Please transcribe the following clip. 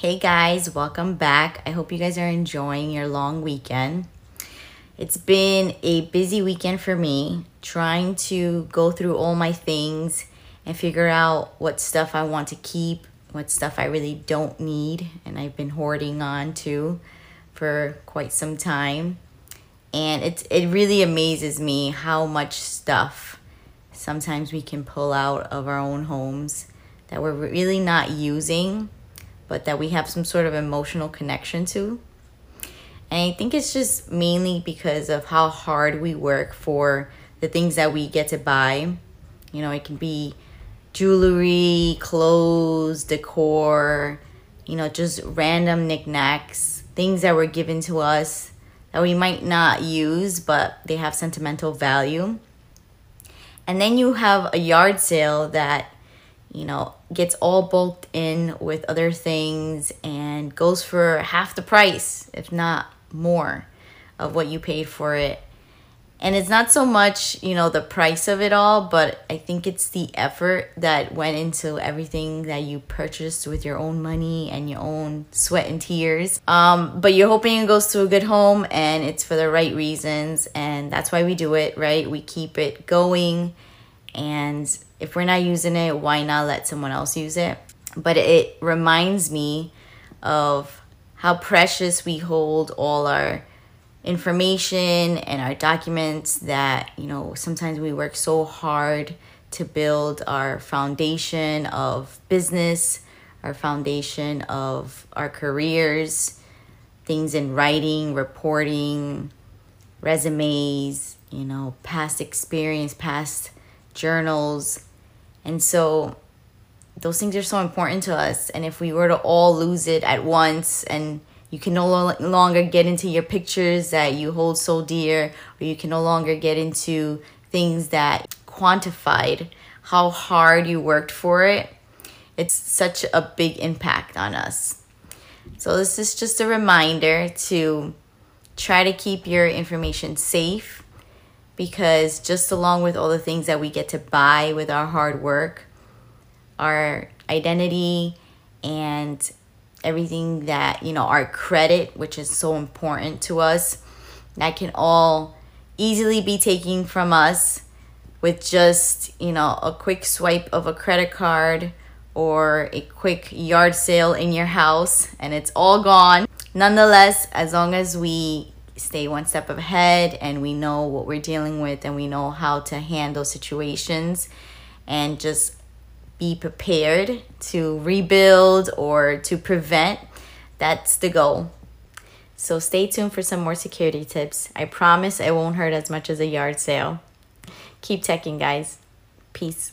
Hey guys, welcome back. I hope you guys are enjoying your long weekend. It's been a busy weekend for me trying to go through all my things and figure out what stuff I want to keep, what stuff I really don't need, and I've been hoarding on to for quite some time. And it's it really amazes me how much stuff sometimes we can pull out of our own homes that we're really not using, but that we have some sort of emotional connection to. And I think it's just mainly because of how hard we work for the things that we get to buy. You know, it can be jewelry, clothes, decor, you know, just random knickknacks, things that were given to us that we might not use, but they have sentimental value. And then you have a yard sale that you know, gets all bulked in with other things and goes for half the price, if not more, of what you paid for it. And it's not so much, you know, the price of it all, but I think it's the effort that went into everything that you purchased with your own money and your own sweat and tears. Um, but you're hoping it goes to a good home and it's for the right reasons. And that's why we do it, right? We keep it going and if we're not using it, why not let someone else use it? But it reminds me of how precious we hold all our information and our documents that, you know, sometimes we work so hard to build our foundation of business, our foundation of our careers, things in writing, reporting, resumes, you know, past experience, past journals. And so those things are so important to us. And if we were to all lose it at once and you can no longer get into your pictures that you hold so dear, or you can no longer get into things that quantified how hard you worked for it, it's such a big impact on us. So, this is just a reminder to try to keep your information safe because just along with all the things that we get to buy with our hard work, our identity and everything that, you know, our credit, which is so important to us, that can all easily be taken from us with just, you know, a quick swipe of a credit card or a quick yard sale in your house and it's all gone. Nonetheless, as long as we stay one step ahead and we know what we're dealing with and we know how to handle situations and just be prepared to rebuild or to prevent. That's the goal. So stay tuned for some more security tips. I promise it won't hurt as much as a yard sale. Keep teching, guys. Peace.